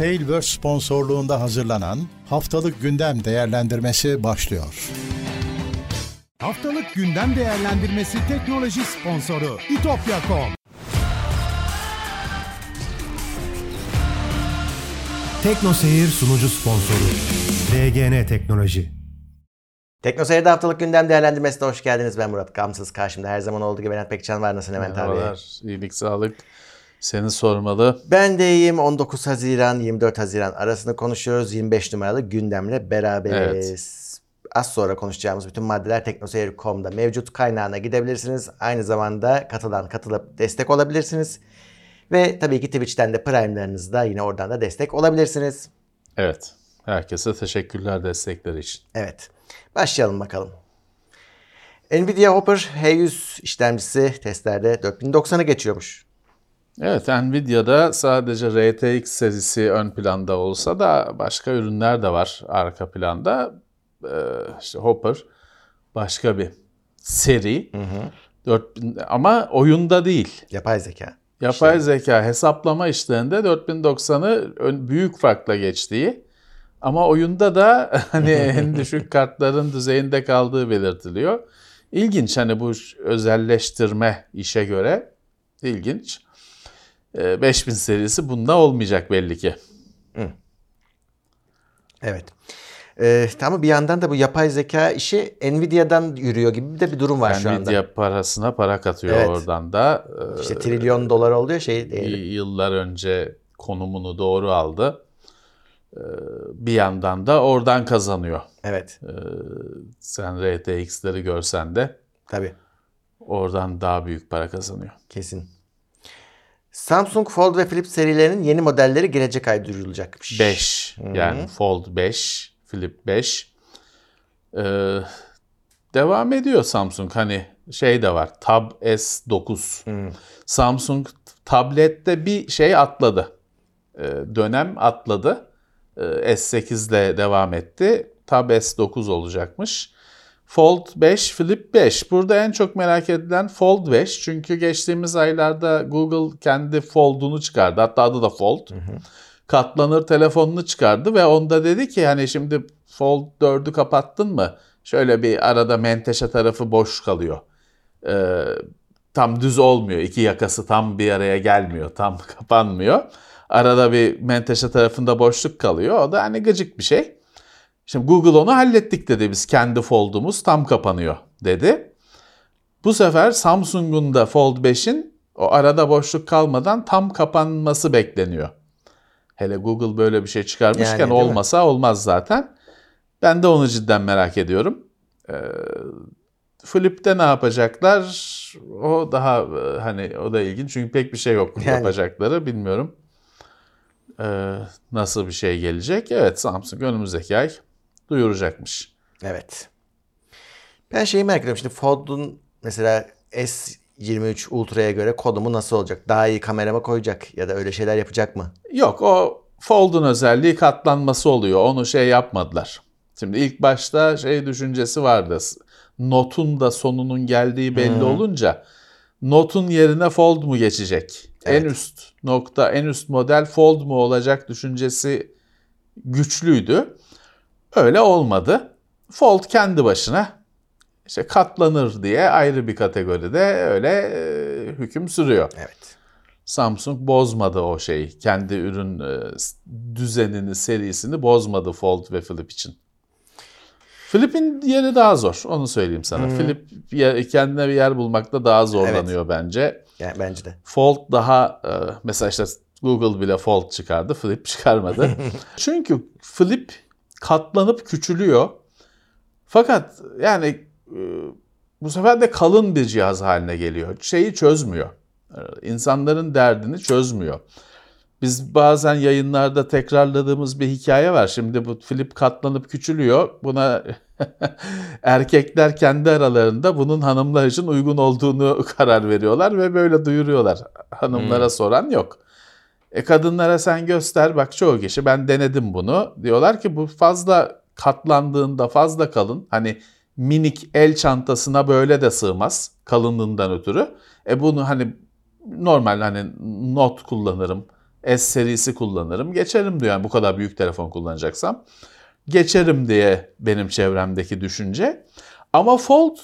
Tailverse sponsorluğunda hazırlanan Haftalık Gündem Değerlendirmesi başlıyor. Haftalık gündem değerlendirmesi teknoloji sponsoru itopya.com. Tekno Seyir sunucu sponsoru DGN Teknoloji. Tekno Seyir'de haftalık gündem değerlendirmesine hoş geldiniz. Ben Murat Gamsız. Karşımda her zaman olduğu gibi Levent Pekcan var. Nasılsın Levent abi? Merhabalar, iyilik, sağlık. Seni sormalı. Ben de iyiyim. 19 Haziran 24 Haziran arasında konuşuyoruz. 25 numaralı gündemle beraberiz. Az sonra konuşacağımız bütün maddeler teknoseyir.com'da mevcut kaynağına gidebilirsiniz. Aynı zamanda katılan katılıp destek olabilirsiniz. Ve tabii ki Twitch'ten de Prime'larınızda yine oradan da destek olabilirsiniz. Evet, herkese teşekkürler destekleri için. Evet. Başlayalım bakalım. Nvidia Hopper H100 işlemcisi testlerde 4090'ı geçiyormuş. Evet, Nvidia'da sadece RTX serisi ön planda olsa da başka ürünler de var arka planda. Ee, işte Hopper başka bir seri. 4000 ama oyunda değil. Yapay zeka. Yapay zeka hesaplama işlerinde 4090'ı ön- büyük farkla geçtiği ama oyunda da hani en düşük kartların düzeyinde kaldığı belirtiliyor. İlginç hani bu özelleştirme işe göre ilginç. Ee, 5000 serisi bunda olmayacak belli ki. Evet. Ee, ama bir yandan da bu yapay zeka işi Nvidia'dan yürüyor gibi de bir durum var şu anda. Nvidia parasına para katıyor Evet. oradan da. Ee, İşte trilyon dolar oluyor şey değeri. yıllar önce konumunu doğru aldı. Ee, Bir yandan da oradan kazanıyor. Evet. Ee, Sen RTX'leri görsen de Tabii. oradan daha büyük para kazanıyor. Kesin. Samsung Fold ve Flip serilerinin yeni modelleri gelecek ay duyurulacakmış. 5 yani Fold 5, Flip 5. Ee, devam ediyor Samsung. Hani şey de var. Tab S9. Samsung tablette bir şey atladı. Ee, dönem atladı. Ee, S8 ile devam etti. Tab S9 olacakmış. Fold 5, Flip 5. Burada en çok merak edilen Fold 5. Çünkü geçtiğimiz aylarda Google kendi Fold'unu çıkardı. Hatta adı da Fold. Katlanır telefonunu çıkardı ve onda dedi ki hani şimdi Fold 4'ü kapattın mı? Şöyle bir arada menteşe tarafı boş kalıyor. Ee, tam düz olmuyor. İki yakası tam bir araya gelmiyor. Tam kapanmıyor. Arada bir menteşe tarafında boşluk kalıyor. O da hani gıcık bir şey. Şimdi Google onu hallettik dedi biz kendi Fold'umuz tam kapanıyor dedi. Bu sefer Samsung'un da Fold 5'in o arada boşluk kalmadan tam kapanması bekleniyor. Hele Google böyle bir şey çıkarmışken Yani, değil mi? olmasa olmaz zaten. Ben de onu cidden merak ediyorum. Ee, Flip'te ne yapacaklar? O daha e, hani o da ilginç çünkü pek bir şey yok Yani. yapacakları bilmiyorum. Ee, nasıl bir şey gelecek? Evet Samsung önümüzdeki ay duyuracakmış. Evet. Ben şeyi merak ediyorum. Şimdi Fold'un mesela S23 Ultra'ya göre kodumu nasıl olacak? Daha iyi kamerama koyacak ya da öyle şeyler yapacak mı? Yok o Fold'un özelliği katlanması oluyor. Onu şey yapmadılar. Şimdi ilk başta şey düşüncesi vardı. Notun da sonunun geldiği belli olunca notun yerine Fold mu geçecek? En üst nokta, en üst model Fold mu olacak düşüncesi güçlüydü. Öyle olmadı. Fold kendi başına işte katlanır diye ayrı bir kategoride öyle e, hüküm sürüyor. Evet. Samsung bozmadı o şeyi. Kendi ürün e, düzenini, serisini bozmadı Fold ve Flip için. Flip'in yeri daha zor. Onu söyleyeyim sana. Flip yer- kendine bir yer bulmakta daha zorlanıyor bence. Yani bence de. Fold daha e, mesela işte Google bile Fold çıkardı, Flip çıkarmadı. Çünkü Flip katlanıp küçülüyor. Fakat yani e, bu sefer de kalın bir cihaz haline geliyor. Şeyi çözmüyor. İnsanların derdini çözmüyor. Biz bazen yayınlarda tekrarladığımız bir hikaye var. Şimdi bu Flip katlanıp küçülüyor. Buna erkekler kendi aralarında bunun hanımlar için uygun olduğunu karar veriyorlar ve böyle duyuruyorlar. Hanımlara soran yok. E kadınlara sen göster bak çoğu kişi ben denedim bunu. Diyorlar ki bu fazla katlandığında fazla kalın. Hani minik el çantasına böyle de sığmaz kalınlığından ötürü. E bunu hani normal hani not kullanırım S serisi kullanırım. Geçerim diyor yani bu kadar büyük telefon kullanacaksam. Geçerim diye benim çevremdeki düşünce. Ama Fold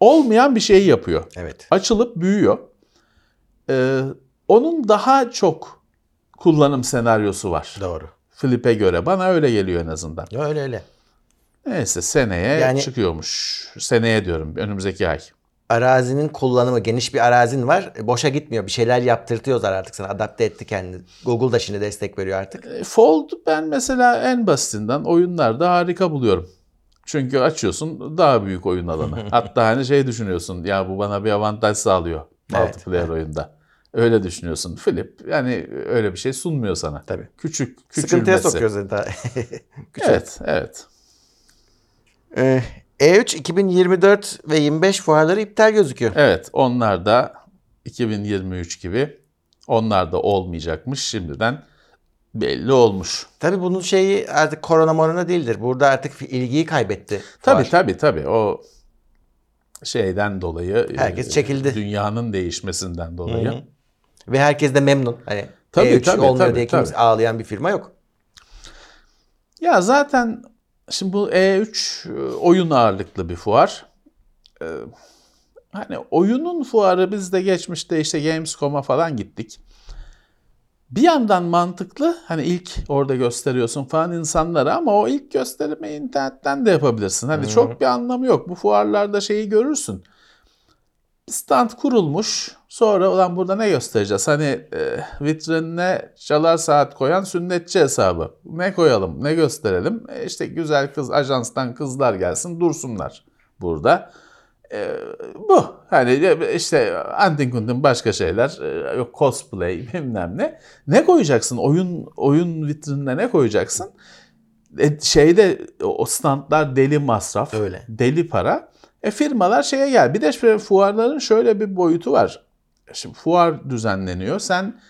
olmayan bir şeyi yapıyor. Evet. Açılıp büyüyor. Ee, onun daha çok kullanım senaryosu var. Doğru. Flip'e göre. Bana öyle geliyor en azından. Öyle öyle. Neyse seneye Yani- çıkıyormuş. Seneye diyorum önümüzdeki ay. Arazinin kullanımı geniş bir arazin var. E, Boşa gitmiyor. Bir şeyler yaptırtıyorlar artık sana. Adapte etti kendini. Google da şimdi destek veriyor artık. E, Fold ben mesela en basitinden oyunlarda harika buluyorum. Çünkü açıyorsun daha büyük oyun alanı. Hatta hani şey düşünüyorsun ya bu bana bir avantaj sağlıyor Evet. multiplayer oyunda. Öyle düşünüyorsun. Flip yani öyle bir şey sunmuyor sana. Tabii. Küçük, Sıkıntıya küçülmesi. sokuyor seni daha. Küçük. Evet, evet. Ee, E3 2024 ve 25 fuarları iptal gözüküyor. Evet, onlar da 2023 gibi onlar da olmayacakmış şimdiden belli olmuş. Tabii bunun şeyi artık korona morona değildir. Burada artık ilgiyi kaybetti. Tabii fuar. tabii tabii o şeyden dolayı Herkes e, çekildi. Dünyanın değişmesinden dolayı. Hı hı. Ve herkes de memnun. Hani Tabii, E3 tabii, olmuyor tabii, diye kimse tabii. ağlayan bir firma yok. Ya zaten şimdi bu E3 e, oyun ağırlıklı bir fuar. Ee, hani oyunun fuarı biz de geçmişte işte Gamescom'a falan gittik. Bir yandan mantıklı hani ilk orada gösteriyorsun falan insanlara ama o ilk gösterimi internetten de yapabilirsin. Hani çok bir anlamı yok. Bu fuarlarda şeyi görürsün. Stand kurulmuş. Sonra olan burada ne göstereceğiz? Hani e, vitrinine çalar saat koyan sünnetçi hesabı. Ne koyalım, ne gösterelim? E, işte güzel kız ajanstan kızlar gelsin dursunlar burada. E, bu. Hani e, işte antin kuntin başka şeyler. e, yok cosplay bilmem ne. Ne koyacaksın? Oyun oyun vitrinine ne koyacaksın? E, şeyde o standlar deli masraf. Öyle. Deli para. E firmalar şeye gel. Bir de fuarların şöyle bir boyutu var. Şimdi fuar düzenleniyor. Sen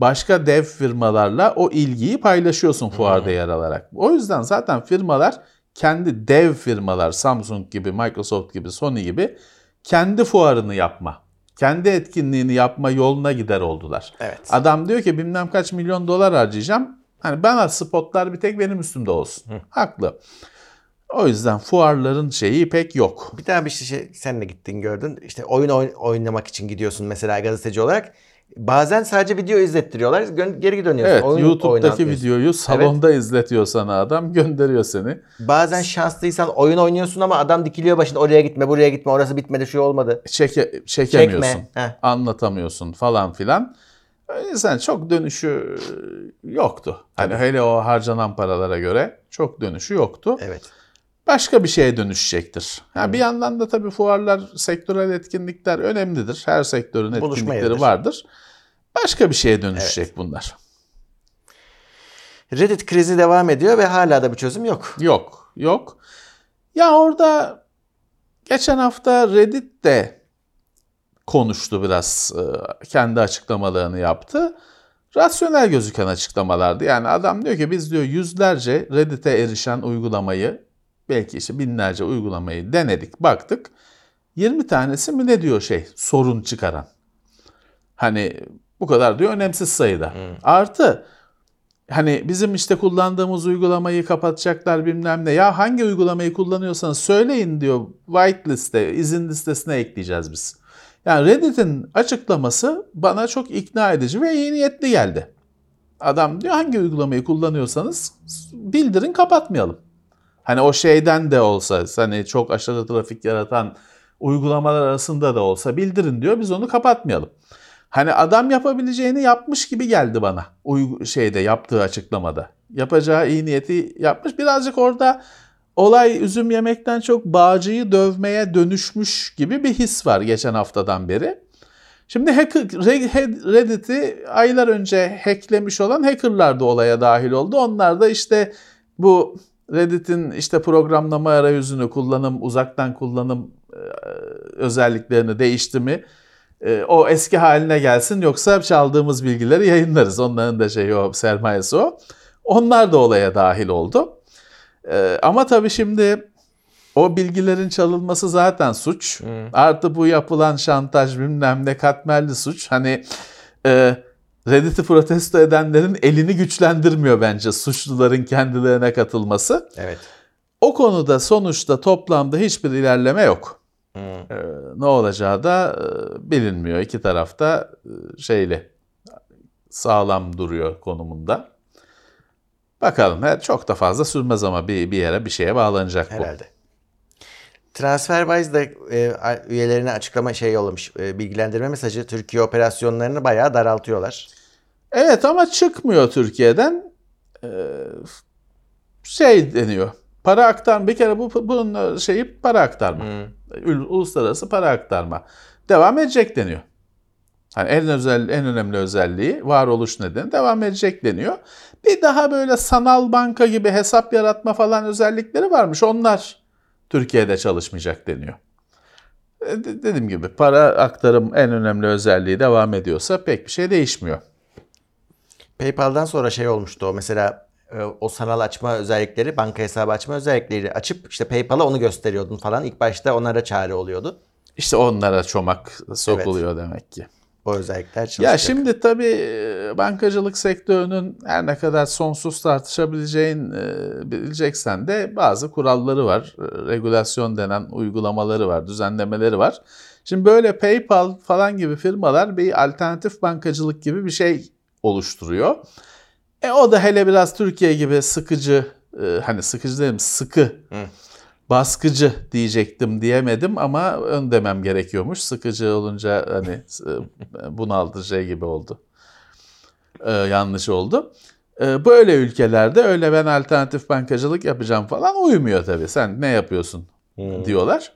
başka dev firmalarla o ilgiyi paylaşıyorsun fuarda yer alarak. O yüzden zaten firmalar kendi dev firmalar Samsung gibi, Microsoft gibi, Sony gibi kendi fuarını yapma, kendi etkinliğini yapma yoluna gider oldular. Evet. Adam diyor ki bilmem kaç milyon dolar harcayacağım. Hani bana spotlar bir tek benim üstümde olsun. Haklı. O yüzden fuarların şeyi pek yok. Bir tane bir şey sen de gittin gördün. İşte oyun oyn- oynamak için gidiyorsun mesela gazeteci olarak. Bazen sadece video izlettiriyorlar. Gö- geri dönüyorsun. Evet, Oyun YouTube'daki videoyu salonda izletiyor sana adam, gönderiyor seni. Bazen şanslıysan oyun oynuyorsun ama adam dikiliyor başında oraya gitme buraya gitme orası bitmedi şu olmadı. Çeke, çekemiyorsun, Çekme, anlatamıyorsun falan filan. O yüzden çok dönüşü yoktu. Hani hele o harcanan paralara göre çok dönüşü yoktu. Evet. Başka bir şeye dönüşecektir. Ha, bir yandan da tabii fuarlar, sektörel etkinlikler önemlidir. Her sektörün etkinlikleri vardır. Başka bir şeye dönüşecek bunlar. Reddit krizi devam ediyor ve hala da bir çözüm yok. Yok, yok. Ya orada geçen hafta Reddit de konuştu biraz, e, kendi açıklamalarını yaptı. Rasyonel gözüken açıklamalardı. Yani adam diyor ki biz diyor yüzlerce Reddit'e erişen uygulamayı, belki işte binlerce uygulamayı denedik, baktık. 20 tanesi mi ne diyor şey, sorun çıkaran. Hani bu kadar diyor önemsiz sayıda. Artı hani bizim işte kullandığımız uygulamayı kapatacaklar bilmem ne. Ya hangi uygulamayı kullanıyorsanız söyleyin diyor. Whitelist'e, izin listesine ekleyeceğiz biz. Yani Reddit'in açıklaması bana çok ikna edici ve iyi niyetli geldi. Adam diyor hangi uygulamayı kullanıyorsanız bildirin kapatmayalım. Hani o şeyden de olsa hani çok aşırı trafik yaratan uygulamalar arasında da olsa bildirin diyor biz onu kapatmayalım. Hani adam yapabileceğini yapmış gibi geldi bana. Uygu şeyde yaptığı açıklamada. Yapacağı iyi niyeti yapmış. Birazcık orada olay üzüm yemekten çok bağcıyı dövmeye dönüşmüş gibi bir his var geçen haftadan beri. Şimdi hacker, Re- Reddit'i aylar önce hacklemiş olan hackerlar da olaya dahil oldu. Onlar da işte bu Reddit'in işte programlama arayüzünü kullanım, uzaktan kullanım e, özelliklerini değişti mi? E, o eski haline gelsin yoksa çaldığımız bilgileri yayınlarız. Onların da şeyi o sermayesi o. Onlar da olaya dahil oldu. E, ama tabii şimdi o bilgilerin çalınması zaten suç. Artı bu yapılan şantaj bilmem ne katmerli suç. Hani e, Reddit'i protesto edenlerin elini güçlendirmiyor bence suçluların kendilerine katılması. Evet. O konuda sonuçta toplamda hiçbir ilerleme yok. Hmm. Ee, ne olacağı da e, bilinmiyor. İki tarafta e, şeyle sağlam duruyor konumunda. Bakalım. he, Çok da fazla sürmez ama bir, bir yere bir şeye bağlanacak bu. Herhalde. TransferWise de e, üyelerine açıklama şey yollamış. E, bilgilendirme mesajı Türkiye operasyonlarını bayağı daraltıyorlar. Evet ama çıkmıyor Türkiye'den. Ee, şey deniyor. Para aktarma. Bir kere bu bunun şeyi para aktarma. Ül- Uluslararası para aktarma. Devam edecek deniyor. Hani en özel en önemli özelliği varoluş nedeni devam edecek deniyor. Bir daha böyle sanal banka gibi hesap yaratma falan özellikleri varmış. Onlar Türkiye'de çalışmayacak deniyor. E, de- Dediğim gibi para aktarım en önemli özelliği devam ediyorsa pek bir şey değişmiyor. PayPal'dan sonra şey olmuştu o mesela e, o sanal açma özellikleri, banka hesabı açma özellikleri açıp işte PayPal'a onu gösteriyordun falan. İlk başta onlara çare oluyordu. İşte onlara çomak sokuluyor demek ki. O özellikler çalışacak. Ya şimdi tabii bankacılık sektörünün her ne kadar sonsuz tartışabileceğin bileceksen de bazı kuralları var. Regülasyon denen uygulamaları var, düzenlemeleri var. Şimdi böyle PayPal falan gibi firmalar bir alternatif bankacılık gibi bir şey oluşturuyor. E o da hele biraz Türkiye gibi sıkıcı, hani sıkıcı dedim sıkı, baskıcı diyecektim diyemedim ama ön demem gerekiyormuş. Sıkıcı olunca hani e, bunaltıcı şey gibi oldu. E, yanlış oldu. E, böyle ülkelerde öyle ben alternatif bankacılık yapacağım falan uymuyor tabii. Sen ne yapıyorsun diyorlar.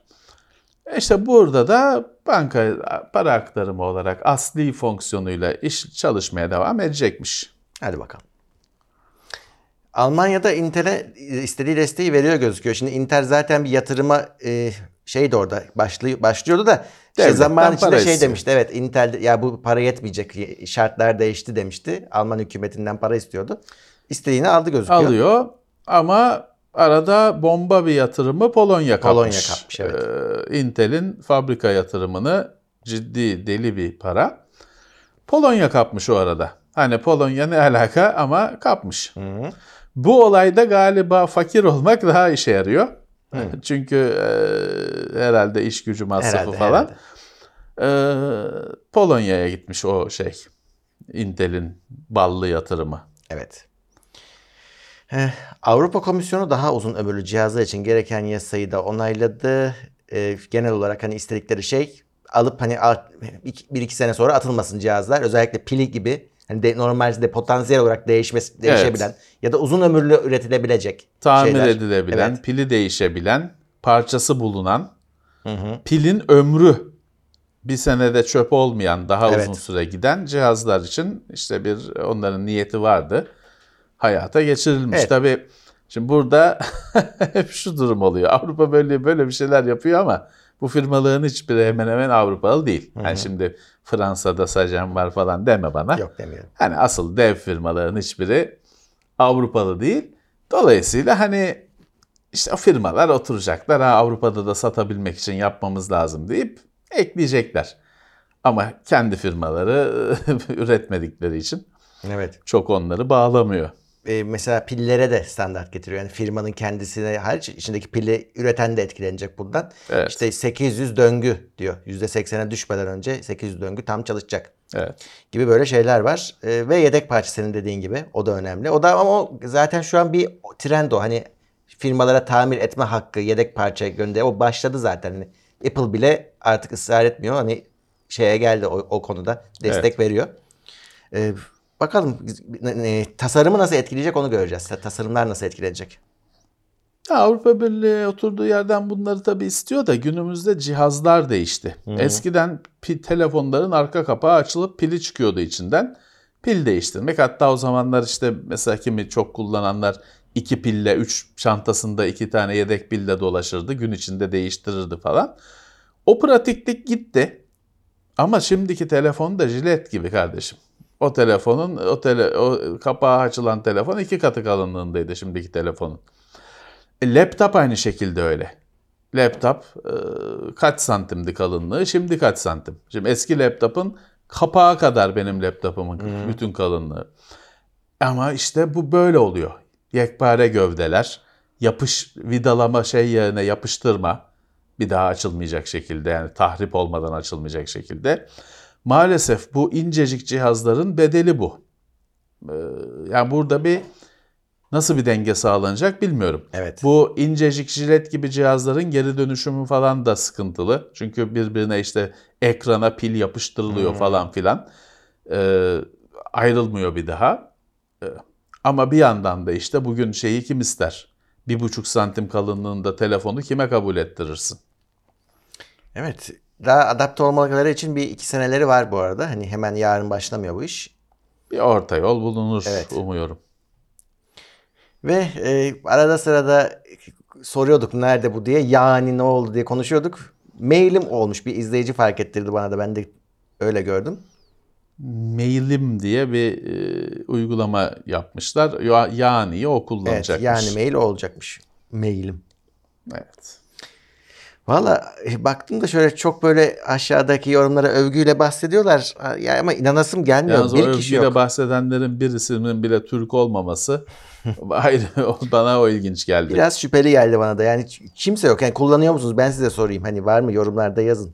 E İşte burada da banka para aktarımı olarak asli fonksiyonuyla iş çalışmaya devam edecekmiş. Hadi bakalım. Almanya'da Intel'e istediği desteği veriyor gözüküyor. Şimdi Intel zaten bir yatırıma e, şeydi orada başlıyor, başlıyordu da işte zaman içinde şey istiyor. demişti. Evet Intel ya bu para yetmeyecek şartlar değişti demişti. Alman hükümetinden para istiyordu. İstediğini aldı gözüküyor. Alıyor ama arada bomba bir yatırımı Polonya kapmış. Polonya kapmış, evet. Ee, Intel'in fabrika yatırımını ciddi deli bir para. Polonya kapmış o arada. Hani Polonya ne alaka ama kapmış. Bu olayda galiba fakir olmak daha işe yarıyor. Çünkü e, herhalde iş gücü masrafı Herhalde, falan. herhalde. Ee, Polonya'ya gitmiş o şey. Intel'in ballı yatırımı. Evet. Eh, Avrupa Komisyonu daha uzun ömürlü cihazlar için gereken yasayı da onayladı. Eh, genel olarak hani istedikleri şey alıp hani bir iki sene sonra atılmasın cihazlar. Özellikle pili gibi hani de, normalde potansiyel olarak değişmesi, değişebilen ya da uzun ömürlü üretilebilecek tamir şeyler. edilebilen, Evet. pili değişebilen, parçası bulunan, pilin ömrü bir senede çöp olmayan, daha Evet. uzun süre giden cihazlar için işte bir onların niyeti vardı. Hayata geçirilmiş. Evet. Tabii şimdi burada hep şu durum oluyor. Avrupa böyle böyle bir şeyler yapıyor ama bu firmaların hiçbiri hemen hemen Avrupalı değil. Yani şimdi Fransa'da Sajen var falan deme bana. Yok demiyorum. Hani asıl dev firmaların hiçbiri Avrupalı değil. Dolayısıyla hani işte firmalar oturacaklar. Ha, Avrupa'da da satabilmek için yapmamız lazım deyip ekleyecekler. Ama kendi firmaları üretmedikleri için Evet. çok onları bağlamıyor. E, mesela pillere de standart getiriyor. Yani firmanın kendisine hariç içindeki pili üreten de etkilenecek bundan. Evet. İşte 800 döngü diyor. %80'e düşmeden önce 800 döngü tam çalışacak. Evet. gibi böyle şeyler var. Ee, ve yedek parça senin dediğin gibi o da önemli. O da ama o zaten şu an bir trend o. Hani firmalara tamir etme hakkı, yedek parça gönder. O başladı zaten. Hani Apple bile artık ısrar etmiyor. Hani şeye geldi o, o konuda destek Evet. veriyor. Ee, bakalım e, tasarımı nasıl etkileyecek onu göreceğiz. Tasarımlar nasıl etkilenecek? Ya Avrupa Birliği oturduğu yerden bunları tabii istiyor da günümüzde cihazlar değişti. Eskiden pi- telefonların arka kapağı açılıp pili çıkıyordu içinden. Pil değiştirmek hatta o zamanlar işte mesela kimi çok kullananlar iki pille, üç çantasında iki tane yedek pille dolaşırdı. Gün içinde değiştirirdi falan. O pratiklik gitti. Ama şimdiki telefon da jilet gibi kardeşim. O telefonun, o, tele, o kapağı açılan telefon iki katı kalınlığındaydı şimdiki telefonun. E, laptop aynı şekilde öyle. Laptop e, kaç santimdi kalınlığı, şimdi kaç santim? Şimdi eski laptopun kapağı kadar benim laptopumun bütün kalınlığı. Ama işte bu böyle oluyor. Yekpare gövdeler, yapış vidalama şey yerine yapıştırma bir daha açılmayacak şekilde yani tahrip olmadan açılmayacak şekilde. Maalesef bu incecik cihazların bedeli bu. Ee, yani burada bir nasıl bir denge sağlanacak bilmiyorum. Evet. Bu incecik jilet gibi cihazların geri dönüşümü falan da sıkıntılı. Çünkü birbirine işte ekrana pil yapıştırılıyor falan filan. Ee, ayrılmıyor bir daha. Ee, ama bir yandan da işte bugün şeyi kim ister? Bir buçuk santim kalınlığında telefonu kime kabul ettirirsin? Evet. Daha adapte olmaları için bir iki seneleri var bu arada. Hani hemen yarın başlamıyor bu iş. Bir orta yol bulunur Evet. umuyorum. Ve e, arada sırada soruyorduk nerede bu diye. Yani ne oldu diye konuşuyorduk. Mailim olmuş. Bir izleyici fark ettirdi bana da. Ben de öyle gördüm. Mailim diye bir e, uygulama yapmışlar. Ya, yani o Evet. kullanacakmış. Yani mail olacakmış. Mailim. Evet. Valla e, baktım da şöyle çok böyle aşağıdaki yorumlara övgüyle bahsediyorlar. Ya ama inanasım gelmiyor. Yalnız o bir kişi övgüyle yok. bahsedenlerin birisinin bile Türk olmaması ayrı o- bana o ilginç geldi. Biraz şüpheli geldi bana da. Yani kimse yok. Yani kullanıyor musunuz? Ben size sorayım. Hani var mı? Yorumlarda yazın.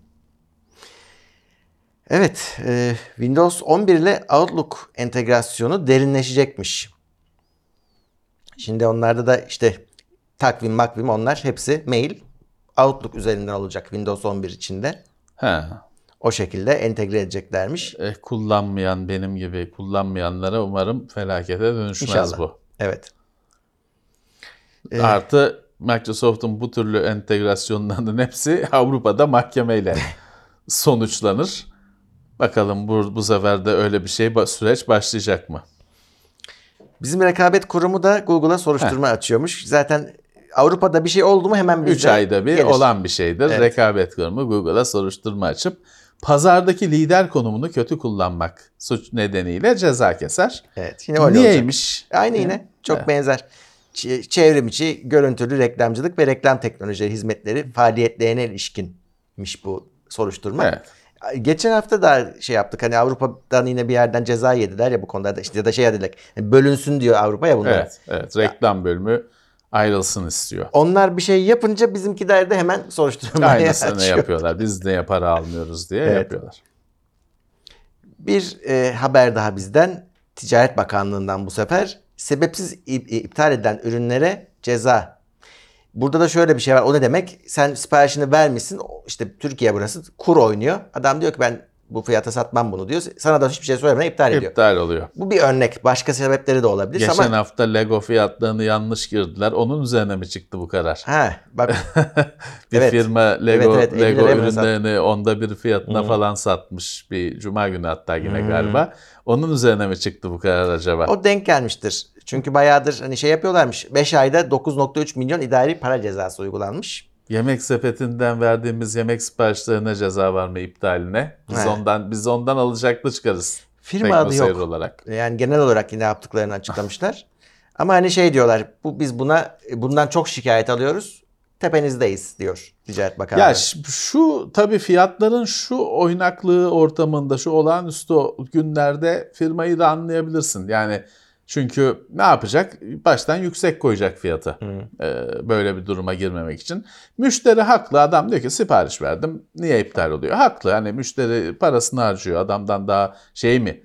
Evet. e, Windows 11 ile Outlook entegrasyonu derinleşecekmiş. Şimdi onlarda da işte takvim, makvim onlar hepsi mail. Outlook üzerinden olacak Windows 11 içinde. He. O şekilde entegre edeceklermiş. E, kullanmayan benim gibi kullanmayanlara umarım felakete dönüşmez İnşallah. bu. Evet. Artı Microsoft'un bu türlü entegrasyonlarının hepsi Avrupa'da mahkemeyle sonuçlanır. Bakalım bu, bu sefer de öyle bir şey süreç başlayacak mı? Bizim rekabet kurumu da Google'a soruşturma açıyormuş. Zaten Avrupa'da bir şey oldu mu hemen 3 bizde ayda bir gelir. olan bir şeydir. Evet. Rekabet kurumu Google'a soruşturma açıp pazardaki lider konumunu kötü kullanmak suç nedeniyle ceza keser. Evet. Yine öyle olacak. Niyeymiş? Aynı yine. Çok benzer. Ç- çevrim içi görüntülü reklamcılık ve reklam teknolojileri hizmetleri faaliyetlerine ilişkinmiş bu soruşturma. Evet. Geçen hafta da şey yaptık hani Avrupa'dan yine bir yerden ceza yediler ya bu konuda da işte ya da şey dediler bölünsün diyor Avrupa ya bunlar. Evet, evet. Reklam bölümü ayrılsın istiyor. Onlar bir şey yapınca bizimkiler de hemen soruşturmaya Aynısını açıyor. yapıyorlar. Biz de para almıyoruz diye Evet. yapıyorlar. Bir e, haber daha bizden. Ticaret Bakanlığı'ndan bu sefer. Sebepsiz ip- iptal edilen ürünlere ceza. Burada da şöyle bir şey var. O ne demek? Sen siparişini vermişsin. İşte Türkiye burası. Kur oynuyor. Adam diyor ki ben bu fiyata satmam bunu diyor. Sana da hiçbir şey söylemeden iptal ediyor. İptal oluyor. Bu bir örnek. Başka sebepleri de olabilir Geçen ama hafta Lego fiyatlarını yanlış girdiler. Onun üzerine mi çıktı bu karar? ha bak bir Evet. firma Lego Evet, evet, 50 Lego ürünlerini onda bir fiyatına falan satmış bir cuma günü hatta yine galiba. Onun üzerine mi çıktı bu karar acaba? o denk gelmiştir. Çünkü bayağıdır hani şey yapıyorlarmış. 5 ayda 9.3 milyon idari para cezası uygulanmış. Yemek sepetinden verdiğimiz yemek siparişlerine ceza var mı iptaline? Biz He. ondan biz ondan alacaklı çıkarız. Firma adı yok. olarak. Yani genel olarak yine yaptıklarını açıklamışlar. Ama hani şey diyorlar. Bu biz buna bundan çok şikayet alıyoruz. Tepenizdeyiz diyor Ticaret Bakanlığı. Ya şu tabii fiyatların şu oynaklığı ortamında, şu olağanüstü günlerde firmayı da anlayabilirsin. Yani çünkü ne yapacak? Baştan yüksek koyacak fiyatı. Ee, böyle bir duruma girmemek için. Müşteri haklı. Adam diyor ki sipariş verdim. Niye iptal oluyor? Haklı. Hani müşteri parasını harcıyor. Adamdan daha şey mi?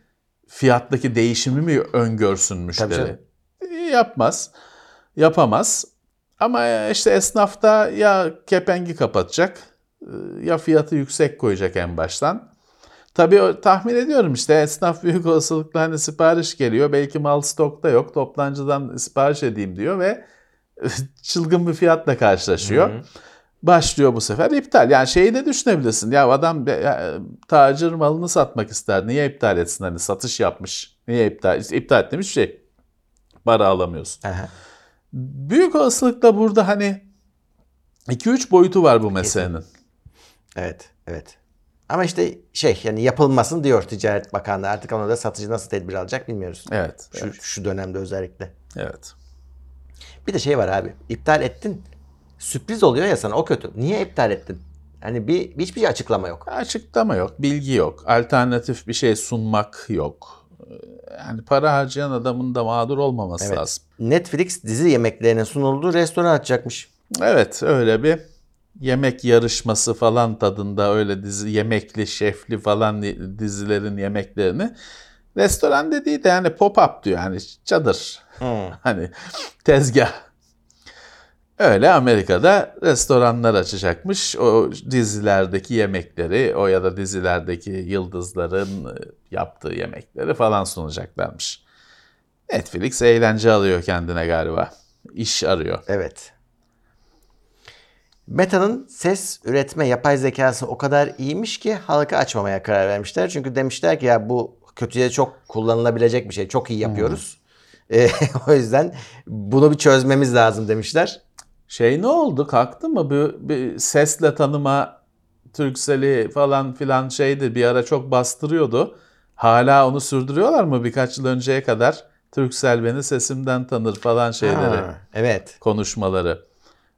Fiyattaki değişimi mi öngörsün müşteri? Yapmaz. Yapamaz. Ama işte esnafta ya kepengi kapatacak e, ya fiyatı yüksek koyacak en baştan. Tabii tahmin ediyorum işte esnaf büyük olasılıkla hani sipariş geliyor. Belki mal stokta yok. Toptancıdan sipariş edeyim diyor ve çılgın bir fiyatla karşılaşıyor. Başlıyor bu sefer iptal. Yani şeyi de düşünebilirsin. Ya adam ya, tacir malını satmak ister. Niye iptal etsin? Hani satış yapmış. Niye iptal? İptal ettiğimiz şey. Para alamıyorsun. Aha. Büyük olasılıkla burada hani 2-3 boyutu var bu meselenin. Evet, evet. Ama işte şey yani yapılmasın diyor Ticaret Bakanlığı. Artık ona da satıcı nasıl tedbir alacak bilmiyoruz. Evet. Şu, Evet. şu dönemde özellikle. evet. Bir de şey var abi. İptal ettin. Sürpriz oluyor ya sana o kötü. Niye iptal ettin? Hani bir hiçbir açıklama yok. Açıklama yok, bilgi yok, alternatif bir şey sunmak yok. Yani para harcayan adamın da mağdur olmaması Evet. lazım. Netflix dizi yemeklerinin sunulduğu restoran açacakmış. Evet öyle bir yemek yarışması falan tadında öyle dizi yemekli şefli falan dizilerin yemeklerini restoran dediği de yani pop-up diyor yani çadır hani tezgah. Öyle Amerika'da restoranlar açacakmış. O dizilerdeki yemekleri, o ya da dizilerdeki yıldızların e, yaptığı yemekleri falan sunacaklarmış. Netflix eğlence alıyor kendine galiba. İş arıyor. Evet. Meta'nın ses üretme yapay zekası o kadar iyiymiş ki halka açmamaya karar vermişler. Çünkü demişler ki ya bu kötüye çok kullanılabilecek bir şey. Çok iyi yapıyoruz. E, o yüzden bunu bir çözmemiz lazım demişler. Şey ne oldu? Kalktı mı? Bir, bir sesle tanıma Türksel'i falan filan şeydi. Bir ara çok bastırıyordu. Hala onu sürdürüyorlar mı birkaç yıl önceye kadar? Türksel beni sesimden tanır falan şeyleri, Ha, evet. konuşmaları.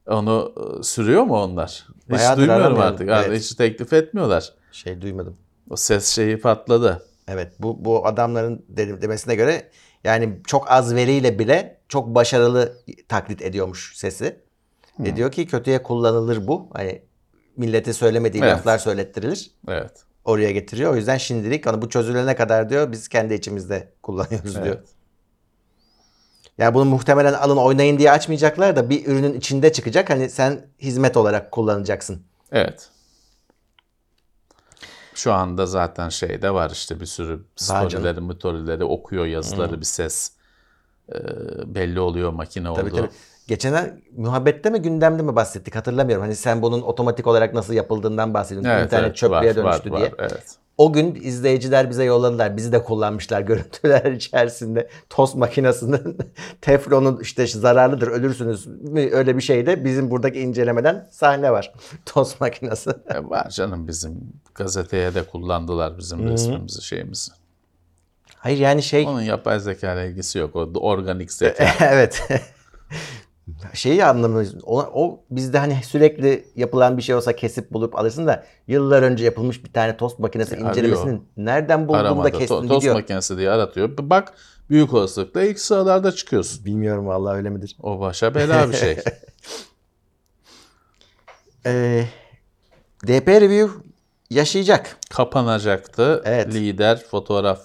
Onu e, sürüyor mu onlar? Hiç Bayağıdır duymuyorum aramıyorum. artık. Evet. Hiç teklif etmiyorlar. Şey duymadım. O ses şeyi patladı. Evet bu, bu adamların de- demesine göre yani çok az veriyle bile çok başarılı taklit ediyormuş sesi. Ve diyor ki kötüye kullanılır bu. Hani millete söylemediği Evet. laflar söylettirilir. Evet. Oraya getiriyor. O yüzden şimdilik hani bu çözülene kadar diyor biz kendi içimizde kullanıyoruz diyor. Evet. Yani bunu muhtemelen alın oynayın diye açmayacaklar da bir ürünün içinde çıkacak. Hani sen hizmet olarak kullanacaksın. Evet. Şu anda zaten şeyde var işte bir sürü storyleri, motorileri okuyor yazıları bir ses e, belli oluyor makine Tabii olduğu. tabii. Geçen muhabbette mi gündemde mi bahsettik hatırlamıyorum. Hani sen bunun otomatik olarak nasıl yapıldığından bahsediyorsun. Evet, İnternet evet, çöplüğe var, dönüştü var, diye. var, evet. O gün izleyiciler bize yolladılar. Bizi de kullanmışlar görüntüler içerisinde. Tost makinesinin teflonu işte zararlıdır ölürsünüz öyle bir şeyde bizim buradaki incelemeden sahne var. Tost makinesi. E, var canım bizim gazeteye de kullandılar bizim resmimizi şeyimizi. Hayır yani şey Onun yapay zeka ile ilgisi yok. O organik zeka. evet. Şeyi anlamıyoruz. O, o bizde hani sürekli yapılan bir şey olsa kesip bulup alırsın da yıllar önce yapılmış bir tane tost makinesi arıyor. incelemesinin nereden bulduğunda Aramada kestin to- tost gidiyor. makinesi diye aratıyor. Bak büyük olasılıkla ilk sıralarda çıkıyorsun. Bilmiyorum vallahi öyle midir? O başa bela bir şey. Ee, DP Review yaşayacak. Kapanacaktı. Evet. Lider fotoğraf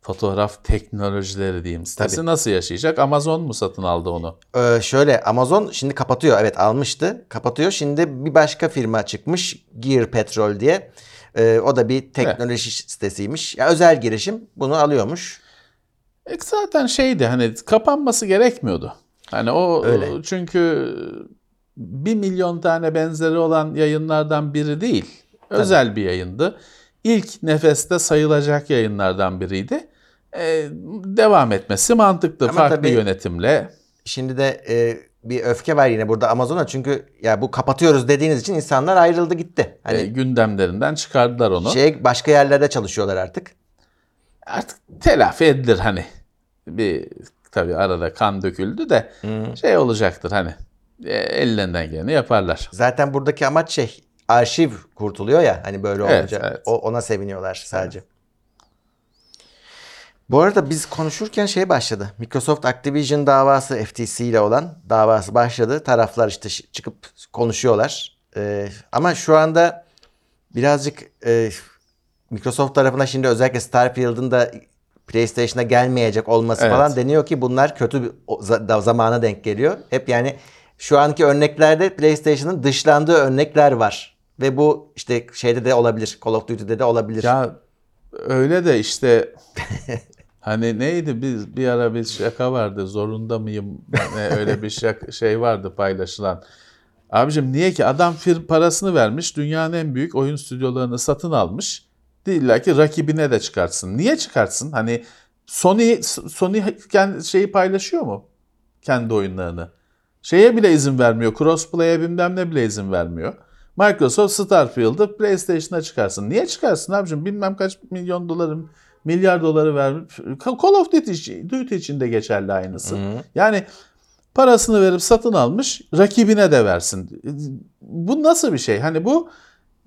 fotoğraf teknolojileri diyeyim sitesi nasıl yaşayacak? Amazon mu satın aldı onu? Ee, şöyle Amazon şimdi kapatıyor. Evet almıştı. Kapatıyor. Şimdi bir başka firma çıkmış. Gear Petrol diye. Ee, o da bir teknoloji sitesiymiş. Ya, özel girişim bunu alıyormuş. E zaten şeydi hani kapanması gerekmiyordu. Hani o Öyle. çünkü bir milyon tane benzeri olan yayınlardan biri değil. Özel bir yayındı. İlk nefeste sayılacak yayınlardan biriydi. E, devam etmesi mantıklı. Ama Farklı tabii- yönetimle. Şimdi de e, bir öfke var yine burada Amazon'a. Çünkü ya bu kapatıyoruz dediğiniz için insanlar ayrıldı gitti. Hani e, gündemlerinden çıkardılar onu. şey başka yerlerde çalışıyorlar artık. Artık telafi edilir hani. Bir tabii arada kan döküldü de şey olacaktır hani. E, ellerinden geleni yaparlar. Zaten buradaki amaç şey arşiv kurtuluyor ya hani böyle Evet, olunca evet. o, ona seviniyorlar sadece. Bu arada biz konuşurken şey başladı. Microsoft Activision davası FTC ile olan davası başladı. Taraflar işte çıkıp konuşuyorlar. Ee, ama şu anda birazcık e, Microsoft tarafına şimdi özellikle Starfield'ın da PlayStation'a gelmeyecek olması Evet. falan deniyor ki bunlar kötü bir zamana denk geliyor. Hep yani şu anki örneklerde PlayStation'ın dışlandığı örnekler var. Ve bu işte şeyde de olabilir. Call of Duty'de de olabilir. Ya öyle de işte hani neydi biz bir ara bir şaka vardı zorunda mıyım ne öyle bir şak, şey vardı paylaşılan. Abicim niye ki adam fir parasını vermiş dünyanın en büyük oyun stüdyolarını satın almış. Değil ki rakibine de çıkartsın. Niye çıkartsın? Hani Sony Sony kendi şeyi paylaşıyor mu? Kendi oyunlarını. Şeye bile izin vermiyor. Crossplay'e bilmem ne bile izin vermiyor. Microsoft Starfield'ı PlayStation'a çıkarsın. Niye çıkarsın abicim? Bilmem kaç milyon doları, milyar doları vermiş. Call of Duty, Duty için de geçerli aynısı. Yani parasını verip satın almış, rakibine de versin. Bu nasıl bir şey? Hani bu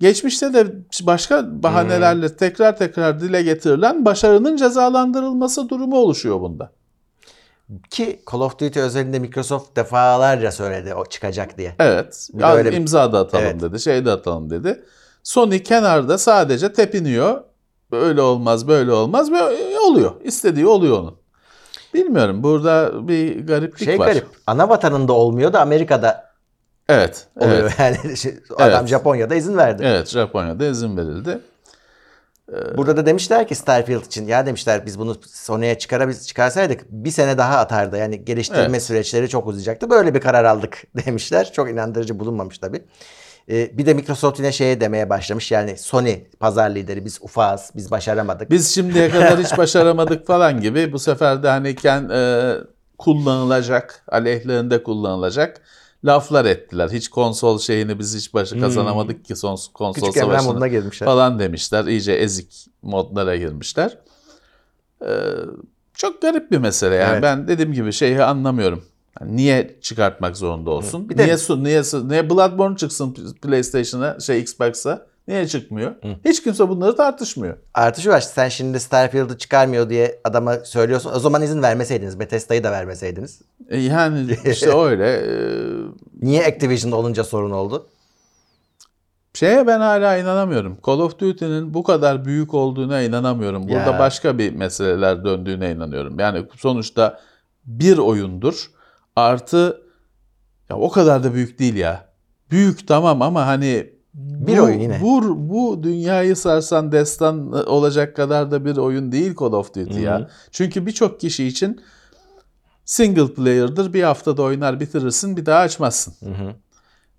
geçmişte de başka bahanelerle tekrar tekrar dile getirilen başarının cezalandırılması durumu oluşuyor bunda. Ki Call of Duty özelinde Microsoft defalarca söyledi o çıkacak diye. Evet. Bir al- öyle imza da atalım Evet. dedi, şey de atalım dedi. Sony kenarda sadece tepiniyor. Böyle olmaz, böyle olmaz. Böyle oluyor. İstediği oluyor onun. Bilmiyorum. Burada bir gariplik Şey var. garip. Ana vatanında olmuyor da Amerika'da Evet. oluyor. Evet. Yani şey, adam Evet. Japonya'da izin verdi. Evet. Japonya'da izin verildi. Burada da demişler ki Starfield için ya demişler biz bunu Sony'ye çıkarabil çıkarsaydık bir sene daha atardı. Yani geliştirme Evet. süreçleri çok uzayacaktı. Böyle bir karar aldık demişler. Çok inandırıcı bulunmamış tabii. Ee, bir de Microsoft yine şeye demeye başlamış. Yani Sony pazar lideri biz ufağız biz başaramadık. Biz şimdiye kadar hiç başaramadık falan gibi bu sefer de hani e, kullanılacak, aleyhlerinde kullanılacak laflar ettiler. Hiç konsol şeyini biz hiç başı kazanamadık ki son konsol Küçük savaşını girmişler. falan demişler. İyice ezik modlara girmişler. Ee, çok garip bir mesele yani. Evet. Ben dediğim gibi şeyi anlamıyorum. Yani niye çıkartmak zorunda olsun? Bir de- niye su niye su- niye Bloodborne çıksın PlayStation'a, şey Xbox'a? Niye çıkmıyor? Hiç kimse bunları tartışmıyor. Artı şu var sen şimdi Starfield'ı çıkarmıyor diye adama söylüyorsun. O zaman izin vermeseydiniz. Bethesda'yı da vermeseydiniz. E, Yani işte öyle. Ee, Niye Activision'da olunca sorun oldu? Şeye ben hala inanamıyorum. Call of Duty'nin bu kadar büyük olduğuna inanamıyorum. Burada Ya. başka bir meseleler döndüğüne inanıyorum. Yani sonuçta bir oyundur. Artı ya o kadar da büyük değil ya. Büyük tamam ama hani Bir bu, oyun yine. Bu, bu dünyayı sarsan destan olacak kadar da bir oyun değil Call of Duty ya. Çünkü birçok kişi için single player'dır. Bir haftada oynar bitirirsin bir daha açmazsın.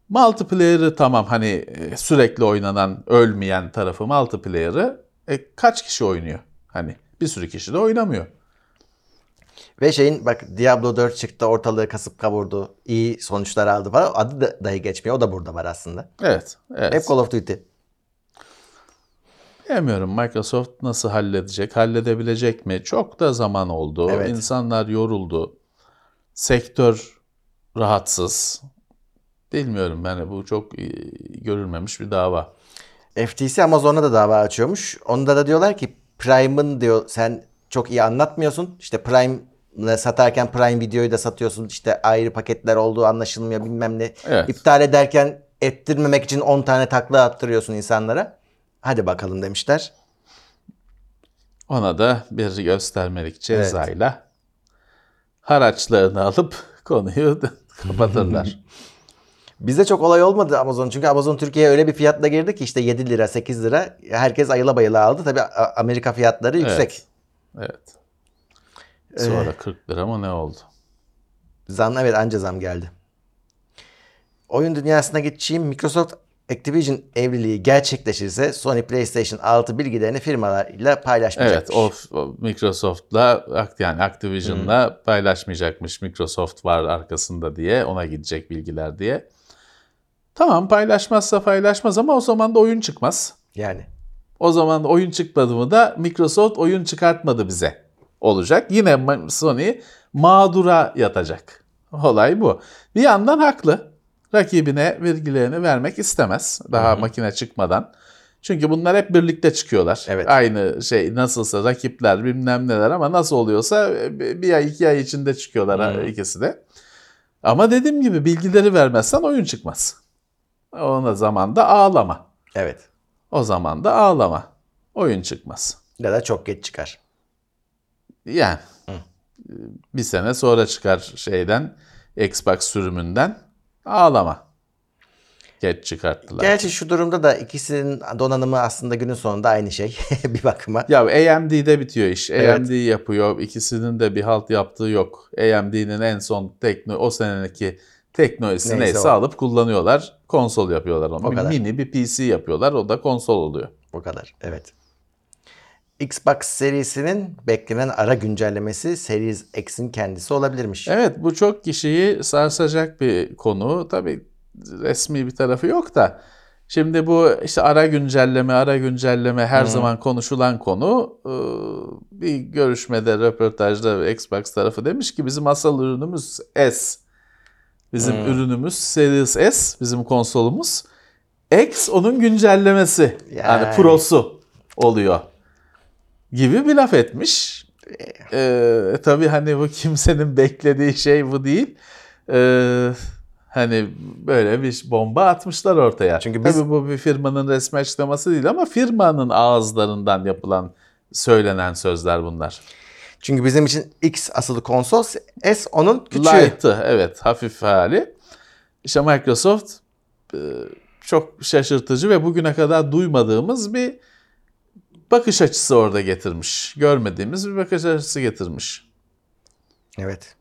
Multiplayer'ı tamam hani e, sürekli oynanan, ölmeyen tarafı multiplayer'ı e, kaç kişi oynuyor? Hani bir sürü kişi de oynamıyor. Ve şeyin bak Diablo 4 çıktı ortalığı kasıp kavurdu. iyi sonuçlar aldı falan. Adı da dahi geçmiyor. O da burada var aslında. Evet, evet. Hep Call of Duty. Bilmiyorum Microsoft nasıl halledecek, halledebilecek mi? Çok da zaman oldu. Evet. İnsanlar yoruldu. Sektör rahatsız. Bilmiyorum yani bu çok e, görülmemiş bir dava. FTC Amazon'a da dava açıyormuş. Onda da diyorlar ki Prime'ın diyor sen çok iyi anlatmıyorsun. İşte Prime satarken Prime videoyu da satıyorsun. İşte ayrı paketler olduğu anlaşılmıyor bilmem ne. Evet. İptal ederken ettirmemek için 10 tane takla attırıyorsun insanlara. Hadi bakalım demişler. Ona da bir göstermelik cezayla haraçlarını alıp konuyu kapatırlar. Bizde çok olay olmadı Amazon. Çünkü Amazon Türkiye'ye öyle bir fiyatla girdi ki işte 7 lira 8 lira. Herkes ayıla bayıla aldı. Tabii A- Amerika fiyatları yüksek. evet. Sonra 40 lira mı ne oldu? Zam evet anca zam geldi. Oyun dünyasına geçeyim. Microsoft Activision evliliği gerçekleşirse Sony PlayStation 6 bilgilerini firmalarıyla paylaşmayacak. Evet, o, o Microsoft'la yani Activision'la paylaşmayacakmış. Microsoft var arkasında diye, ona gidecek bilgiler diye. Tamam paylaşmazsa paylaşmaz ama o zaman da oyun çıkmaz. Yani O zaman oyun çıkmadı mı da Microsoft oyun çıkartmadı bize olacak. Yine Sony mağdura yatacak. Olay bu. Bir yandan haklı. Rakibine vergilerini vermek istemez. Daha makine çıkmadan. Çünkü bunlar hep birlikte çıkıyorlar. Evet. Aynı şey nasılsa rakipler bilmem neler ama nasıl oluyorsa e, bir ay iki ay içinde çıkıyorlar ha, ikisi de. Ama dediğim gibi bilgileri vermezsen oyun çıkmaz. Ona zaman da ağlama. evet. O zaman da ağlama. Oyun çıkmaz. Ya da çok geç çıkar. Yani bir sene sonra çıkar şeyden Xbox sürümünden ağlama. Geç çıkarttılar. Gerçi şu durumda da ikisinin donanımı aslında günün sonunda aynı şey bir bakıma. Ya AMD'de bitiyor iş. Evet. AMD yapıyor. İkisinin de bir halt yaptığı yok. AMD'nin en son tekno o seneki teknolojisi Neyse neyse, o. alıp kullanıyorlar. Konsol yapıyorlar onu. O kadar. mini bir PC yapıyorlar. O da konsol oluyor. O kadar. Evet. Xbox serisinin beklenen ara güncellemesi Series X'in kendisi olabilirmiş. Evet bu çok kişiyi sarsacak bir konu. Tabii resmi bir tarafı yok da. Şimdi bu işte ara güncelleme, ara güncelleme her zaman konuşulan konu. Ee, Bir görüşmede, röportajda Xbox tarafı demiş ki bizim asıl ürünümüz S. Bizim ürünümüz Series S, bizim konsolumuz. X onun güncellemesi. Yani, Yani. Pro'su oluyor. Gibi bir laf etmiş. Ee, tabii hani bu kimsenin beklediği şey bu değil. Ee, hani böyle bir bomba atmışlar ortaya. Çünkü biz- Tabii bu bir firmanın resmi açıklaması değil ama firmanın ağızlarından yapılan söylenen sözler bunlar. Çünkü bizim için X asılı konsol, S onun küçüğü. Light'ı evet hafif hali. İşte Microsoft e, çok şaşırtıcı ve bugüne kadar duymadığımız bir bakış açısı orada getirmiş. Görmediğimiz bir bakış açısı getirmiş. Evet.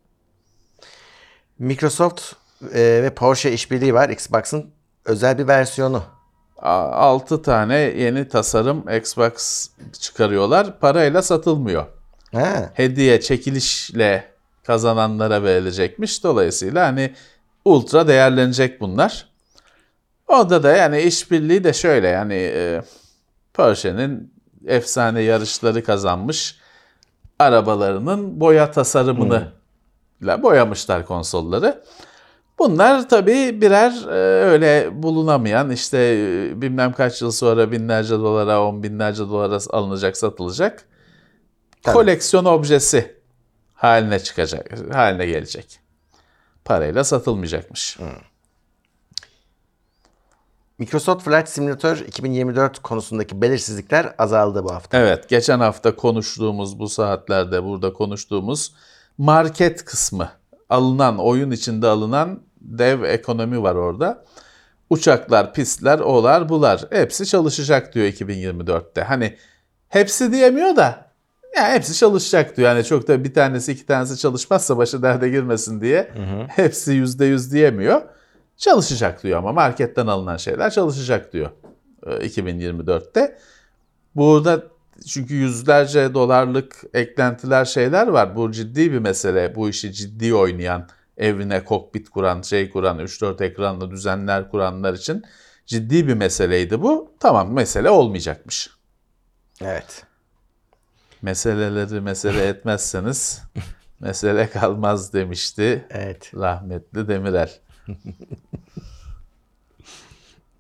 Microsoft e, ve Porsche işbirliği var. Xbox'ın özel bir versiyonu. 6 tane yeni tasarım Xbox çıkarıyorlar. Parayla satılmıyor. Ha. Hediye çekilişle kazananlara verilecekmiş. Dolayısıyla hani ultra değerlenecek bunlar. Orada da yani işbirliği de şöyle yani e, Porsche'nin efsane yarışları kazanmış arabalarının boya tasarımını ile boyamışlar konsolları. Bunlar tabii birer e, öyle bulunamayan işte e, bilmem kaç yıl sonra binlerce dolara, on binlerce dolara alınacak, satılacak Tabii. koleksiyon objesi haline çıkacak, haline gelecek. Parayla satılmayacakmış. Microsoft Flight Simulator 2024 konusundaki belirsizlikler azaldı bu hafta. Evet, geçen hafta konuştuğumuz bu saatlerde burada konuştuğumuz market kısmı alınan oyun içinde alınan dev ekonomi var orada. Uçaklar, pistler, olar, bular hepsi çalışacak diyor 2024'te. Hani hepsi diyemiyor da ya hepsi çalışacak diyor. Yani çok da bir tanesi iki tanesi çalışmazsa başı derde girmesin diye hepsi yüzde yüz diyemiyor. Çalışacak diyor ama marketten alınan şeyler çalışacak diyor e, 2024'te. Burada çünkü yüzlerce dolarlık eklentiler şeyler var. Bu ciddi bir mesele. Bu işi ciddi oynayan, evine kokpit kuran, şey kuran, 3-4 ekranlı düzenler kuranlar için ciddi bir meseleydi bu. Tamam mesele olmayacakmış. Evet. Meseleleri mesele etmezseniz mesele kalmaz demişti Evet. rahmetli Demirel.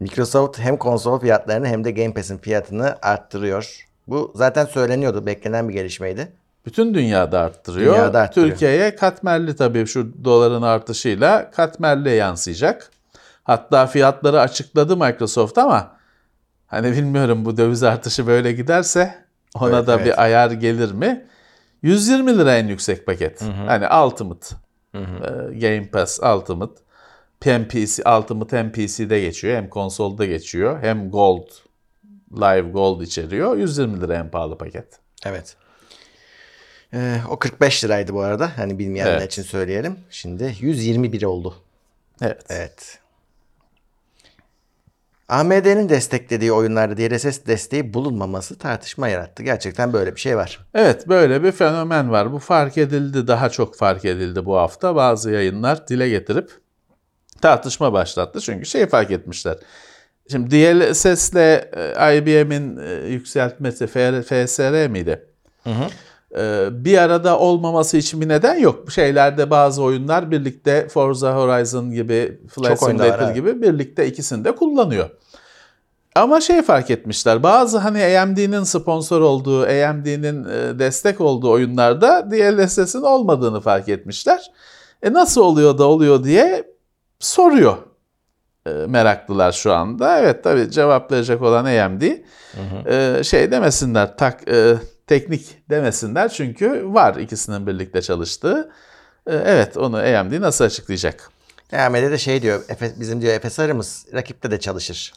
Microsoft hem konsol fiyatlarını hem de Game Pass'in fiyatını arttırıyor. Bu zaten söyleniyordu. Beklenen bir gelişmeydi. Bütün dünyada arttırıyor. Dünyada arttırıyor. Türkiye'ye katmerli tabii şu doların artışıyla katmerli yansıyacak. Hatta fiyatları açıkladı Microsoft ama hani bilmiyorum bu döviz artışı böyle giderse ona Evet, da evet. bir ayar gelir mi? 120 lira en yüksek paket. Hani Ultimate. e, Game Pass Ultimate. Hem PC, Ultimate hem PC'de geçiyor hem konsolda geçiyor. Hem Gold, Live Gold içeriyor. 120 lira en pahalı paket. Evet. Ee, o 45 liraydı bu arada. Hani bilmeyenler Evet. için söyleyelim. Şimdi 121 oldu. Evet. Evet. AMD'nin desteklediği oyunlarda DLSS desteği bulunmaması tartışma yarattı. Gerçekten böyle bir şey var. Evet böyle bir fenomen var. Bu fark edildi, daha çok fark edildi bu hafta. Bazı yayınlar dile getirip tartışma başlattı. Çünkü şey fark etmişler. Şimdi DLSS ile e, IBM'in e, yükseltmesi FSR miydi? E, Bir arada olmaması için bir neden yok. Bu şeylerde bazı oyunlar birlikte Forza Horizon gibi, Flight Simulator evet. gibi birlikte ikisini de kullanıyor. Ama şey fark etmişler. Bazı hani AMD'nin sponsor olduğu, AMD'nin e, destek olduğu oyunlarda DLSS'in olmadığını fark etmişler. E nasıl oluyor da oluyor diye soruyor e, meraklılar şu anda. Evet tabii cevaplayacak olan AMD. E, şey demesinler, tak e, teknik demesinler çünkü var ikisinin birlikte çalıştığı. E, evet onu AMD nasıl açıklayacak? AMD de şey diyor. Bizim diyor FSR'ımız rakipte de çalışır.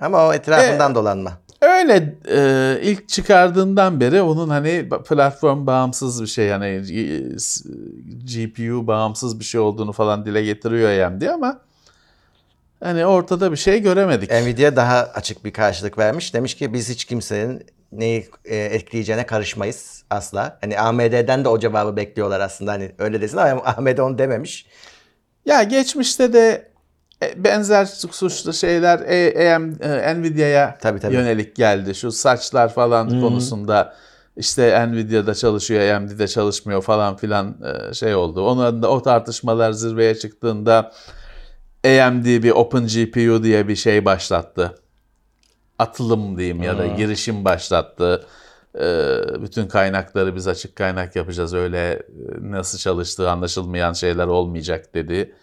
Ama o etrafından dolanma. Öyle e, ilk çıkardığından beri onun hani platform bağımsız bir şey yani e, s- GPU bağımsız bir şey olduğunu falan dile getiriyor AMD ama hani ortada bir şey göremedik. Nvidia daha açık bir karşılık vermiş. Demiş ki biz hiç kimsenin neyi e, etkileyeceğine karışmayız asla. Hani AMD'den de o cevabı bekliyorlar aslında. Hani öyle desin ama AMD onu dememiş. Ya geçmişte de e, benzer suçlu şeyler E- e, Nvidia'ya yönelik geldi. Şu saçlar falan konusunda işte Nvidia'da çalışıyor, AMD'de çalışmıyor falan filan şey oldu. Onların da o tartışmalar zirveye çıktığında AMD bir Open GPU diye bir şey başlattı. Atılım diyeyim ya da girişim başlattı. Ee, bütün kaynakları biz açık kaynak yapacağız. Öyle e, nasıl çalıştığı anlaşılmayan şeyler olmayacak dedi.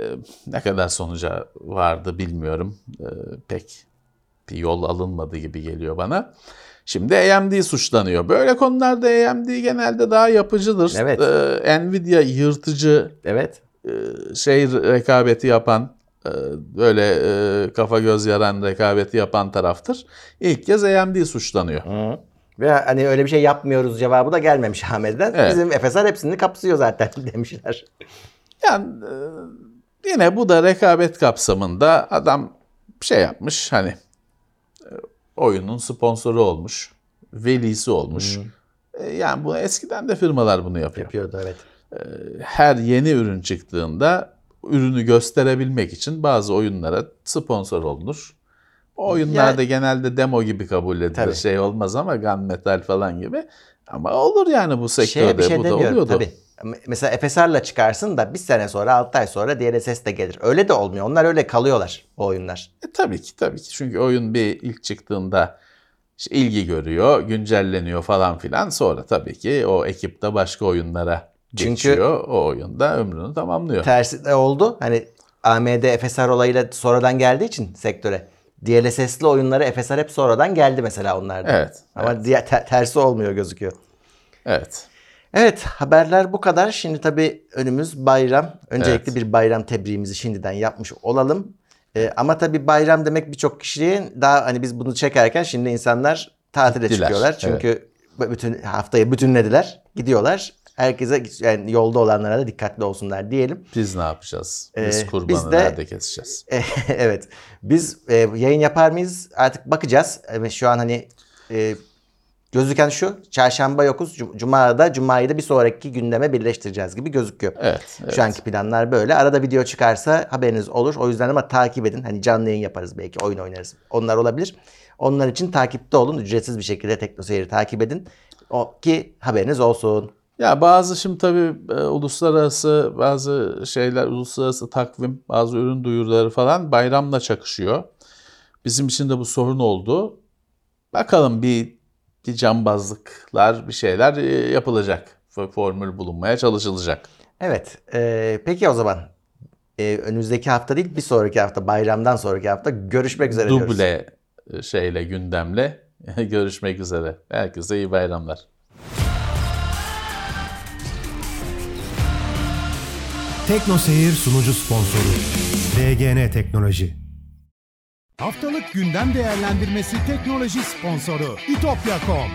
Ee, ne kadar sonuca vardı bilmiyorum. Ee, pek bir yol alınmadı gibi geliyor bana. Şimdi AMD suçlanıyor. Böyle konularda AMD genelde daha yapıcıdır. Evet. Nvidia yırtıcı Evet. e, şey rekabeti yapan böyle e, kafa göz yaran rekabeti yapan taraftır. İlk kez AMD suçlanıyor. Ve hani öyle bir şey yapmıyoruz cevabı da gelmemiş Ahmet'den. Evet. Bizim FSR hepsini kapsıyor zaten demişler. Yani e, yine bu da rekabet kapsamında adam şey yapmış hani e, oyunun sponsoru olmuş, velisi olmuş. E, Yani bu eskiden de firmalar bunu yapıyor. Yapıyordu evet. Her yeni ürün çıktığında ürünü gösterebilmek için bazı oyunlara sponsor olunur. O oyunlarda genelde demo gibi kabul edilir. Tabii. Şey olmaz ama gunmetal falan gibi. Ama olur yani bu sektörde. Şeye bir şey bu da oluyordu. tabii. Mesela FSR'la çıkarsın da bir sene sonra 6 ay sonra DLSS de gelir. Öyle de olmuyor. Onlar öyle kalıyorlar o oyunlar. E, tabii ki tabii ki. Çünkü oyun bir ilk çıktığında işte ilgi görüyor, güncelleniyor falan filan. Sonra tabii ki o ekip de başka oyunlara Çünkü- geçiyor. O oyunda ömrünü tamamlıyor. Tersi de oldu. Hani AMD FSR olayıyla sonradan geldiği için sektöre. DLSS'li oyunlara FSR hep sonradan geldi mesela onlarda. Evet, Ama diğer te- tersi olmuyor gözüküyor. Evet. Evet haberler bu kadar. Şimdi tabii önümüz bayram. Öncelikle Evet. bir bayram tebriğimizi şimdiden yapmış olalım. Ee, ama tabii bayram demek birçok kişinin daha hani biz bunu çekerken şimdi insanlar tatile Gittiler, çıkıyorlar. Çünkü bütün haftayı bütünlediler. Gidiyorlar. Herkese yani yolda olanlara da dikkatli olsunlar diyelim. Biz ne yapacağız? Biz Ee, kurbanı biz de- nerede keseceğiz? evet. Biz e, yayın yapar mıyız? Artık bakacağız. Evet, şu an hani e, gözüken şu. Çarşamba yokuz. Cum- Cuma'da Cuma'yı da bir sonraki gündeme birleştireceğiz gibi gözüküyor. Evet, evet. Şu anki planlar böyle. Arada video çıkarsa haberiniz olur. O yüzden ama takip edin. Hani canlı yayın yaparız belki. Oyun oynarız. Onlar olabilir. Onlar için takipte olun. Ücretsiz bir şekilde TeknoSeyir'i takip edin. O ki haberiniz olsun. Ya bazı şimdi tabii e, uluslararası bazı şeyler, uluslararası takvim, bazı ürün duyuruları falan bayramla çakışıyor. Bizim için de bu sorun oldu. Bakalım bir, bir cambazlıklar, bir şeyler e, yapılacak. Formül bulunmaya çalışılacak. Evet. e, peki o zaman e, önümüzdeki hafta değil bir sonraki hafta bayramdan sonraki hafta görüşmek üzere diyoruz. Duble e, şeyle, gündemle görüşmek üzere. Herkese iyi bayramlar. Tekno Seyir sunucu sponsoru DGN Teknoloji. Haftalık gündem değerlendirmesi teknoloji sponsoru itopya.com.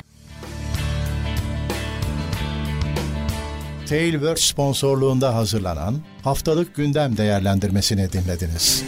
Tailwork sponsorluğunda hazırlanan haftalık gündem değerlendirmesini dinlediniz.